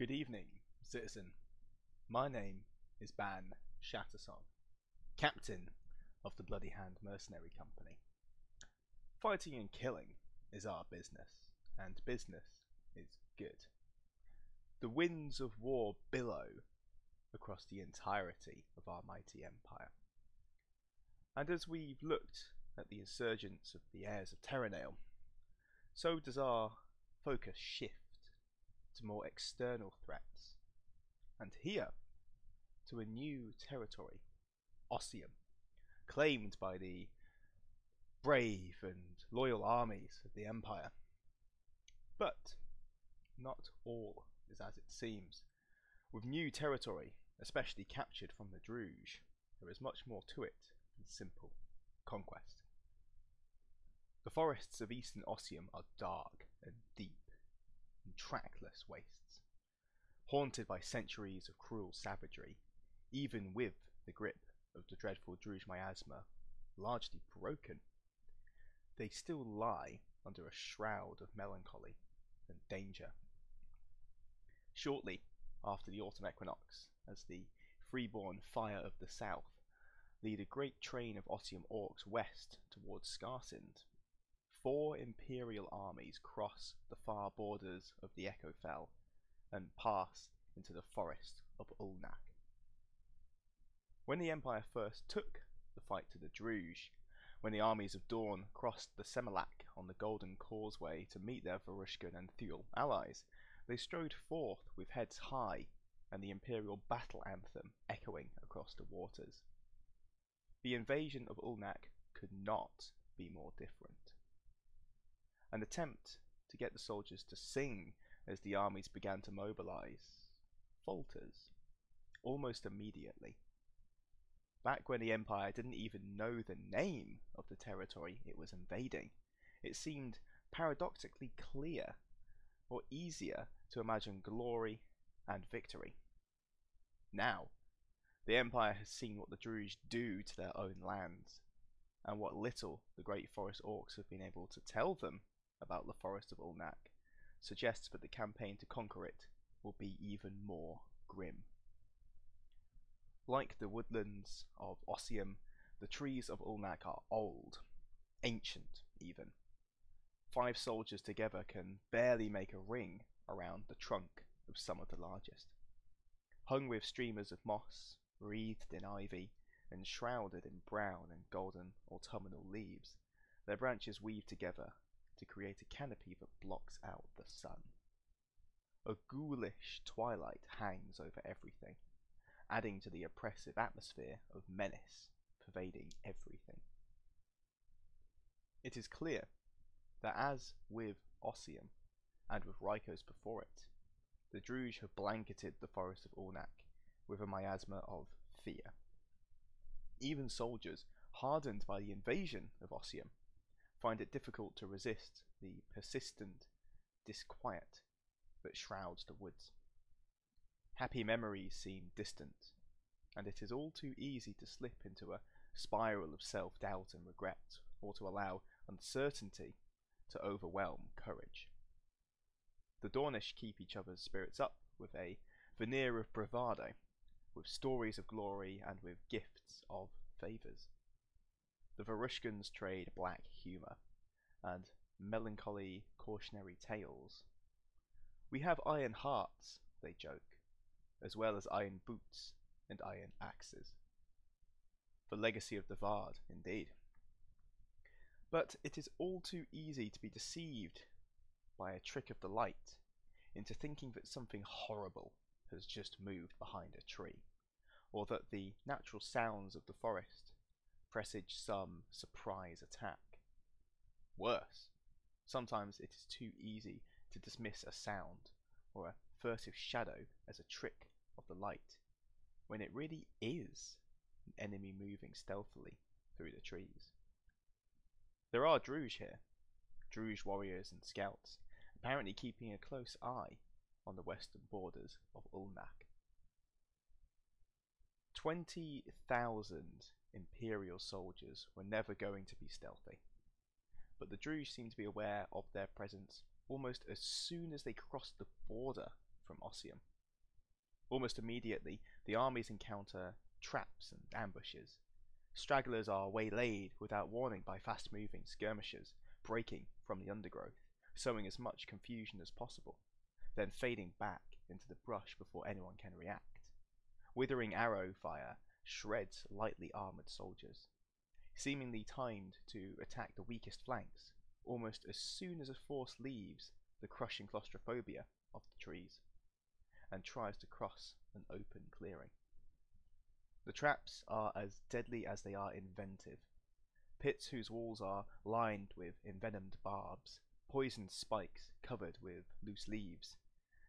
Good evening, citizen. My name is Ban Shattersong, captain of the Bloody Hand Mercenary Company. Fighting and killing is our business, and business is good. The winds of war billow across the entirety of our mighty empire. And as we've looked at the insurgents of the heirs of Terunael, so does our focus shift to more external threats, and here to a new territory, Ossium, claimed by the brave and loyal armies of the Empire. But not all is as it seems. With new territory, especially captured from the Druj, there is much more to it than simple conquest. The forests of eastern Ossium are dark and deep, and trackless wastes, haunted by centuries of cruel savagery, even with the grip of the dreadful Druj miasma largely broken. They still lie under a shroud of melancholy and danger. Shortly after the autumn equinox, as the freeborn fire of the south lead a great train of Ossium orcs west towards Skarsind, four imperial armies cross the far borders of the Echo Fell and pass into the forest of Ulnak. When the Empire first took the fight to the Druj, when the armies of Dawn crossed the Semmerlak on the Golden Causeway to meet their Varushkan and Thule allies, they strode forth with heads high and the Imperial battle anthem echoing across the waters. The invasion of Ulnak could not be more different. An attempt to get the soldiers to sing as the armies began to mobilize falters almost immediately. Back when the Empire didn't even know the name of the territory it was invading, it seemed paradoxically clear or easier to imagine glory and victory. Now, the Empire has seen what the Druj do to their own lands, and what little the Great Forest Orcs have been able to tell them about the Forest of Ulnak suggests that the campaign to conquer it will be even more grim. Like the woodlands of Ossium, the trees of Ulnak are old, ancient even. Five soldiers together can barely make a ring around the trunk of some of the largest. Hung with streamers of moss, wreathed in ivy, and shrouded in brown and golden autumnal leaves, their branches weave together to create a canopy that blocks out the sun. A ghoulish twilight hangs over everything, adding to the oppressive atmosphere of menace pervading everything. It is clear that as with Ossium, and with Rykos before it, the Druj have blanketed the forest of Ulnak with a miasma of fear. Even soldiers, hardened by the invasion of Ossium, find it difficult to resist the persistent disquiet that shrouds the woods. Happy memories seem distant, and it is all too easy to slip into a spiral of self doubt and regret, or to allow uncertainty to overwhelm courage. The Dawnish keep each other's spirits up with a veneer of bravado, with stories of glory and with gifts of favours. The Varushkans trade black humour and melancholy cautionary tales. We have iron hearts, they joke, as well as iron boots and iron axes. The legacy of the Vard, indeed. But it is all too easy to be deceived by a trick of the light into thinking that something horrible has just moved behind a tree, or that the natural sounds of the forest presage some surprise attack. Worse, sometimes it is too easy to dismiss a sound or a furtive shadow as a trick of the light, when it really is an enemy moving stealthily through the trees. There are Druj here, Druj warriors and scouts, apparently keeping a close eye on the western borders of Ulnak. 20,000 Imperial soldiers were never going to be stealthy, but the Druj seemed to be aware of their presence almost as soon as they crossed the border from Ossium. Almost immediately, the armies encounter traps and ambushes. Stragglers are waylaid without warning by fast moving skirmishers breaking from the undergrowth, sowing as much confusion as possible, then fading back into the brush before anyone can react. Withering arrow fire shreds lightly armoured soldiers, seemingly timed to attack the weakest flanks almost as soon as a force leaves the crushing claustrophobia of the trees and tries to cross an open clearing. The traps are as deadly as they are inventive. Pits whose walls are lined with envenomed barbs, poisoned spikes covered with loose leaves,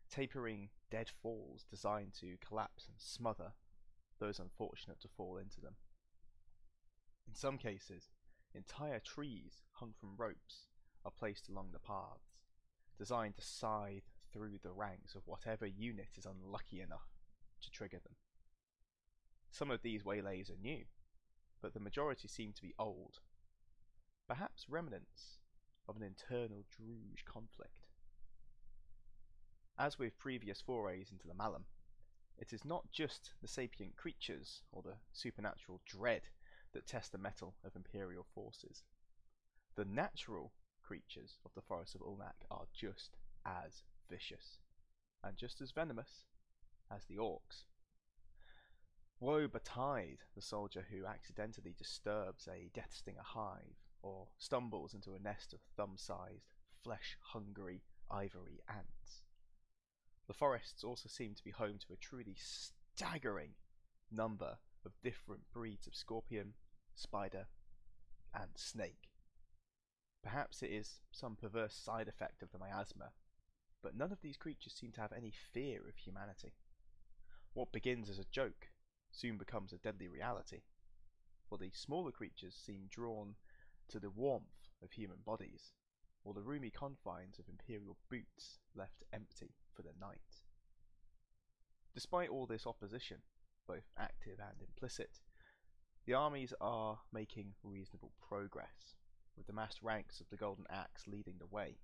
tapering dead falls designed to collapse and smother those unfortunate to fall into them. In some cases, entire trees hung from ropes are placed along the paths, designed to scythe through the ranks of whatever unit is unlucky enough to trigger them. Some of these waylays are new, but the majority seem to be old, perhaps remnants of an internal Druj conflict. As with previous forays into the Mallum, it is not just the sapient creatures or the supernatural dread that test the mettle of Imperial forces. The natural creatures of the Forest of Ulnak are just as vicious, and just as venomous as the orcs. Woe betide the soldier who accidentally disturbs a Death Stinger hive, or stumbles into a nest of thumb-sized, flesh-hungry ivory ants. The forests also seem to be home to a truly staggering number of different breeds of scorpion, spider, and snake. Perhaps it is some perverse side effect of the miasma, but none of these creatures seem to have any fear of humanity. What begins as a joke soon becomes a deadly reality, for the smaller creatures seem drawn to the warmth of human bodies, or the roomy confines of imperial boots left empty for the night. Despite all this opposition, both active and implicit, the armies are making reasonable progress with the massed ranks of the Golden Axe leading the way.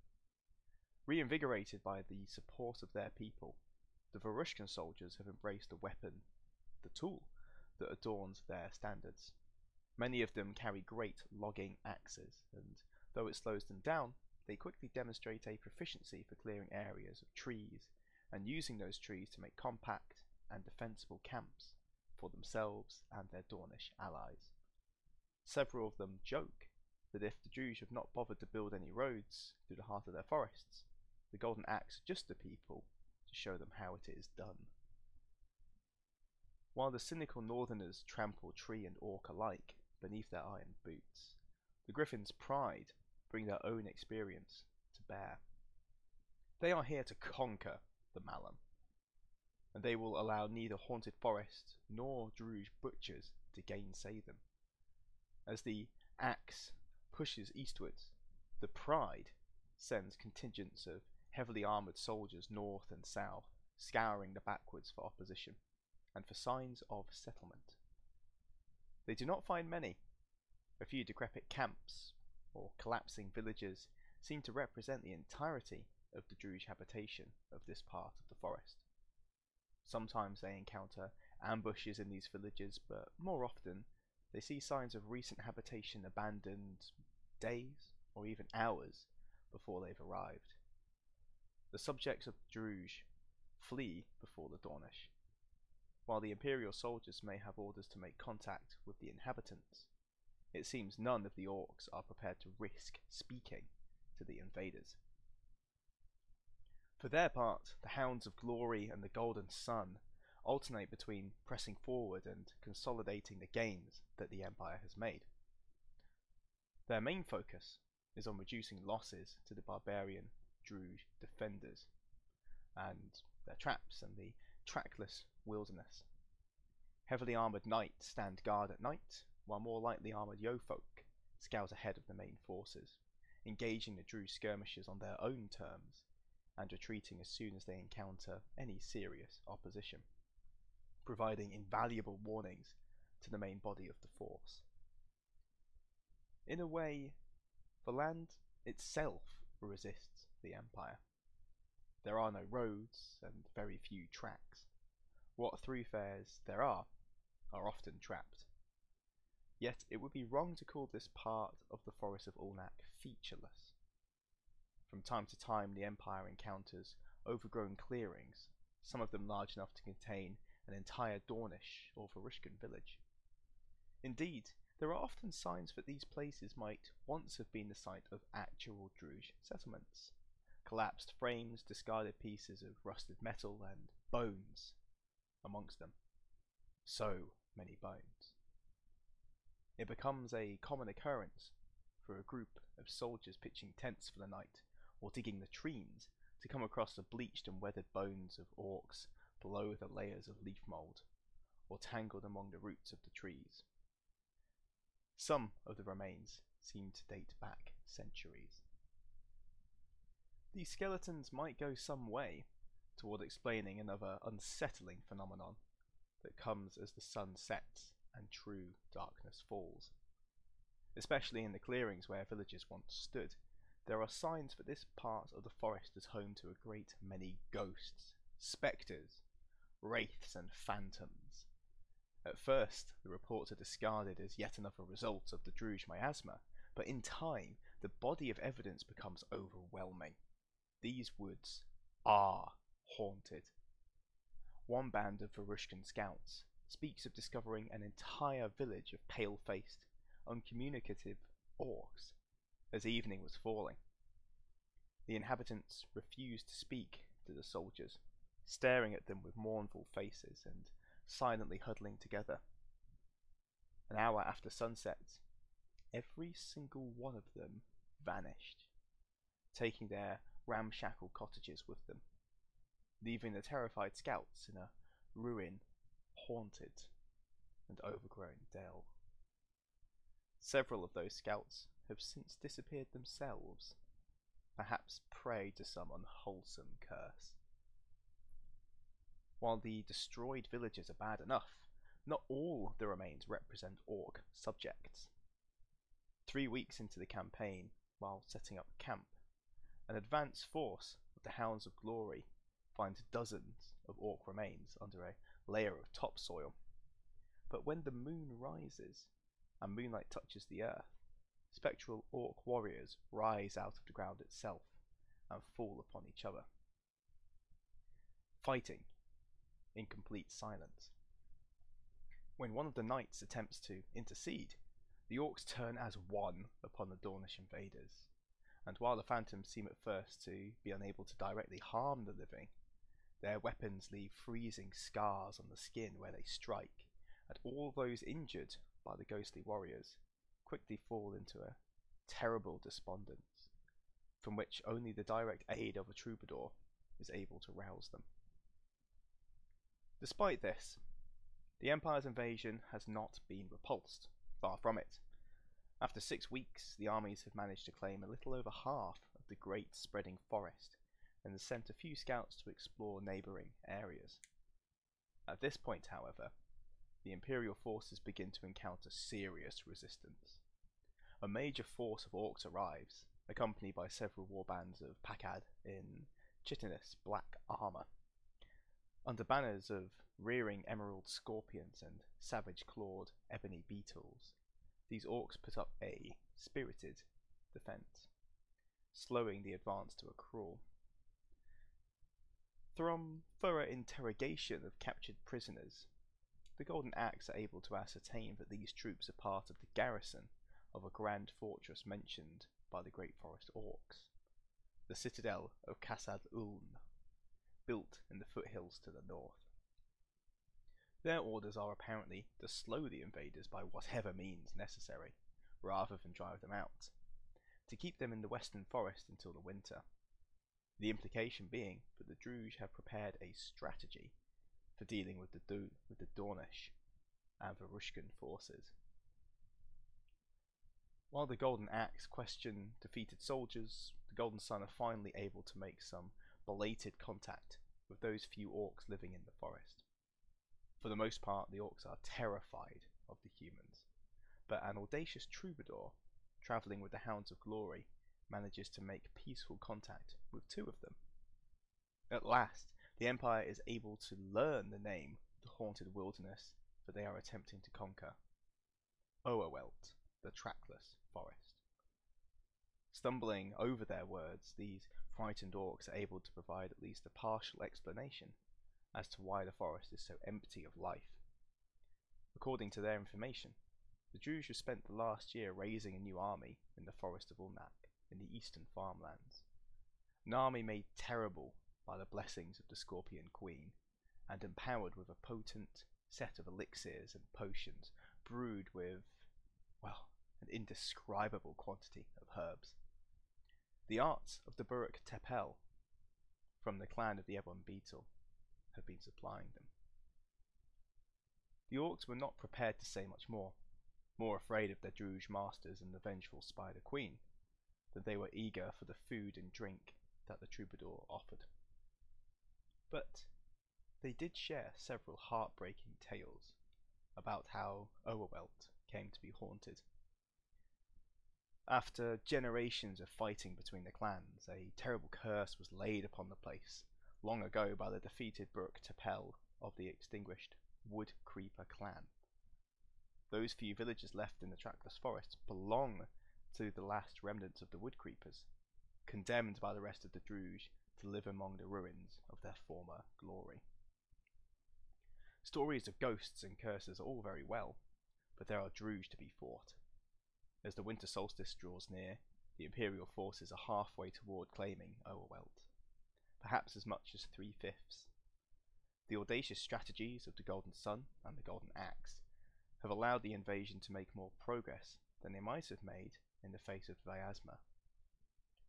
Reinvigorated by the support of their people, the Varushkan soldiers have embraced the weapon, the tool, that adorns their standards. Many of them carry great logging axes, and though it slows them down, they quickly demonstrate a proficiency for clearing areas of trees and using those trees to make compact and defensible camps for themselves and their Dawnish allies. Several of them joke that if the Druj have not bothered to build any roads through the heart of their forests, the Golden Axe just the people to show them how it is done. While the cynical northerners trample tree and orc alike beneath their iron boots, the Gryphon's pride bring their own experience to bear. They are here to conquer the Mallum, and they will allow neither haunted forest nor Druj butchers to gainsay them. As the axe pushes eastwards, the Pride sends contingents of heavily armoured soldiers north and south, scouring the backwards for opposition and for signs of settlement. They do not find many. A few decrepit camps or collapsing villages seem to represent the entirety of the Druj habitation of this part of the forest. Sometimes they encounter ambushes in these villages, but more often they see signs of recent habitation abandoned days or even hours before they've arrived. The subjects of Druj flee before the Dawnish, while the Imperial soldiers may have orders to make contact with the inhabitants. It seems none of the orcs are prepared to risk speaking to the invaders. For their part, the Hounds of Glory and the Golden Sun alternate between pressing forward and consolidating the gains that the Empire has made. Their main focus is on reducing losses to the barbarian Druj defenders and their traps and the trackless wilderness. Heavily armoured knights stand guard at night, while more lightly armoured yeofolk scout ahead of the main forces, engaging the Druj skirmishers on their own terms and retreating as soon as they encounter any serious opposition, providing invaluable warnings to the main body of the force. In a way, the land itself resists the Empire. There are no roads and very few tracks. What throughfares there are are often trapped. Yet it would be wrong to call this part of the forest of Ulnak featureless. From time to time the Empire encounters overgrown clearings, some of them large enough to contain an entire Dawnish or Varushkan village. Indeed, there are often signs that these places might once have been the site of actual Druj settlements. Collapsed frames, discarded pieces of rusted metal, and bones amongst them. So many bones. It becomes a common occurrence for a group of soldiers pitching tents for the night or digging the latrines to come across the bleached and weathered bones of orcs below the layers of leaf mould or tangled among the roots of the trees. Some of the remains seem to date back centuries. These skeletons might go some way toward explaining another unsettling phenomenon that comes as the sun sets and true darkness falls. Especially in the clearings where villages once stood, there are signs that this part of the forest is home to a great many ghosts, spectres, wraiths, and phantoms. At first, the reports are discarded as yet another result of the Druj miasma, but in time, the body of evidence becomes overwhelming. These woods are haunted. One band of Varushkan scouts speaks of discovering an entire village of pale faced, uncommunicative orcs as evening was falling. The inhabitants refused to speak to the soldiers, staring at them with mournful faces and silently huddling together. An hour after sunset, every single one of them vanished, taking their ramshackle cottages with them, leaving the terrified scouts in a ruin haunted and overgrown dell. Several of those scouts have since disappeared themselves, perhaps prey to some unwholesome curse. While the destroyed villages are bad enough, not all the remains represent Orc subjects. Three weeks into the campaign, while setting up camp, an advance force of the Hounds of Glory finds dozens of Orc remains under a layer of topsoil. But when the moon rises and moonlight touches the earth, spectral orc warriors rise out of the ground itself and fall upon each other. Fighting in complete silence. When one of the knights attempts to intercede, the orcs turn as one upon the Dawnish invaders, and while the phantoms seem at first to be unable to directly harm the living, their weapons leave freezing scars on the skin where they strike, and all those injured by the ghostly warriors quickly fall into a terrible despondence, from which only the direct aid of a troubadour is able to rouse them. Despite this, the Empire's invasion has not been repulsed, far from it. After six weeks, the armies have managed to claim a little over half of the great spreading forest and sent a few scouts to explore neighbouring areas. At this point, however, the Imperial forces begin to encounter serious resistance. A major force of orcs arrives, accompanied by several warbands of Pakad in chitinous black armour. Under banners of rearing emerald scorpions and savage clawed ebony beetles, these orcs put up a spirited defence, slowing the advance to a crawl. From thorough interrogation of captured prisoners, the Golden Axe are able to ascertain that these troops are part of the garrison of a grand fortress mentioned by the Great Forest Orcs, the citadel of Casad Uln, built in the foothills to the north. Their orders are apparently to slow the invaders by whatever means necessary, rather than drive them out, to keep them in the western forest until the winter. The implication being that the Druj have prepared a strategy for dealing with the, Do- with the Dawnish and Varushkan forces. While the Golden Axe question defeated soldiers, the Golden Sun are finally able to make some belated contact with those few orcs living in the forest. For the most part, the orcs are terrified of the humans, but an audacious troubadour, travelling with the Hounds of Glory, manages to make peaceful contact with two of them. At last, the Empire is able to learn the name of the haunted wilderness that they are attempting to conquer. Oerwelt, the trackless forest. Stumbling over their words, these frightened orcs are able to provide at least a partial explanation as to why the forest is so empty of life. According to their information, the Druj have spent the last year raising a new army in the forest of Ulnak in the eastern farmlands. An army made terrible by the blessings of the Scorpion Queen and empowered with a potent set of elixirs and potions brewed with, well, an indescribable quantity of herbs. The arts of the Buruk Tepel, from the clan of the Ebon Beetle, have been supplying them. The orcs were not prepared to say much more, more afraid of their Druj masters and the vengeful Spider Queen, than they were eager for the food and drink that the troubadour offered. But they did share several heartbreaking tales about how Oerwelt came to be haunted after generations of fighting between the clans, a terrible curse was laid upon the place long ago by the defeated Buruk Tepel of the extinguished Wood Creeper clan. Those few villages left in the trackless forest belong to the last remnants of the Wood Creepers, condemned by the rest of the Druj to live among the ruins of their former glory. Stories of ghosts and curses are all very well, but there are Druj to be fought, as the winter solstice draws near, the Imperial forces are halfway toward claiming Oerwelt, perhaps as much as three fifths. The audacious strategies of the Golden Sun and the Golden Axe have allowed the invasion to make more progress than they might have made in the face of miasma,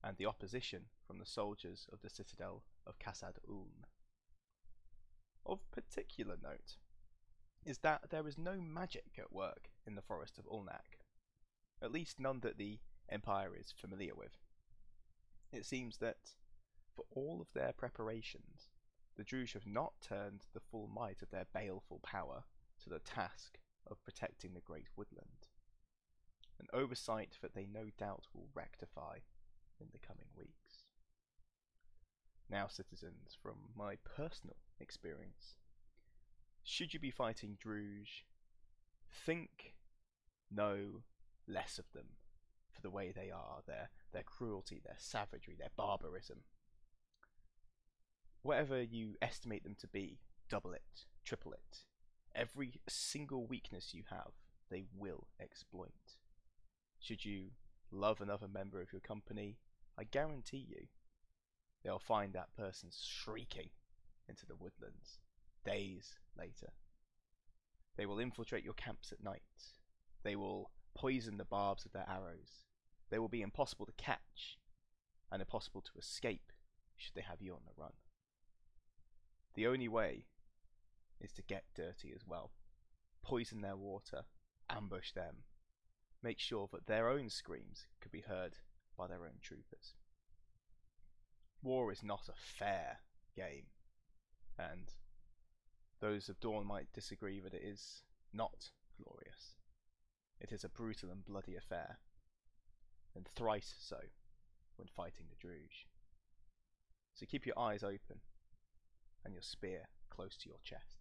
and the opposition from the soldiers of the citadel of Kasad Ulm. Of particular note is that there is no magic at work in the forest of Ulnak, at least none that the Empire is familiar with. It seems that, for all of their preparations, the Druj have not turned the full might of their baleful power to the task of protecting the Great Woodland, an oversight that they no doubt will rectify in the coming weeks. Now, citizens, from my personal experience, should you be fighting Druj, think, no less of them for the way they are, their their cruelty, their savagery, their barbarism. Whatever you estimate them to be, double it, triple it. Every single weakness you have, they will exploit. Should you love another member of your company, I guarantee you, they'll find that person shrieking into the woodlands days later. They will infiltrate your camps at night. They will poison the barbs of their arrows. They will be impossible to catch and impossible to escape should they have you on the run. The only way is to get dirty as well. Poison their water, ambush them, make sure that their own screams could be heard by their own troopers. War is not a fair game, and those of Dawn might disagree that it is not glorious. It is a brutal and bloody affair, and thrice so when fighting the Druj. So keep your eyes open and your spear close to your chest.